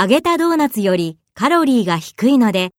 揚げたドーナツよりカロリーが低いので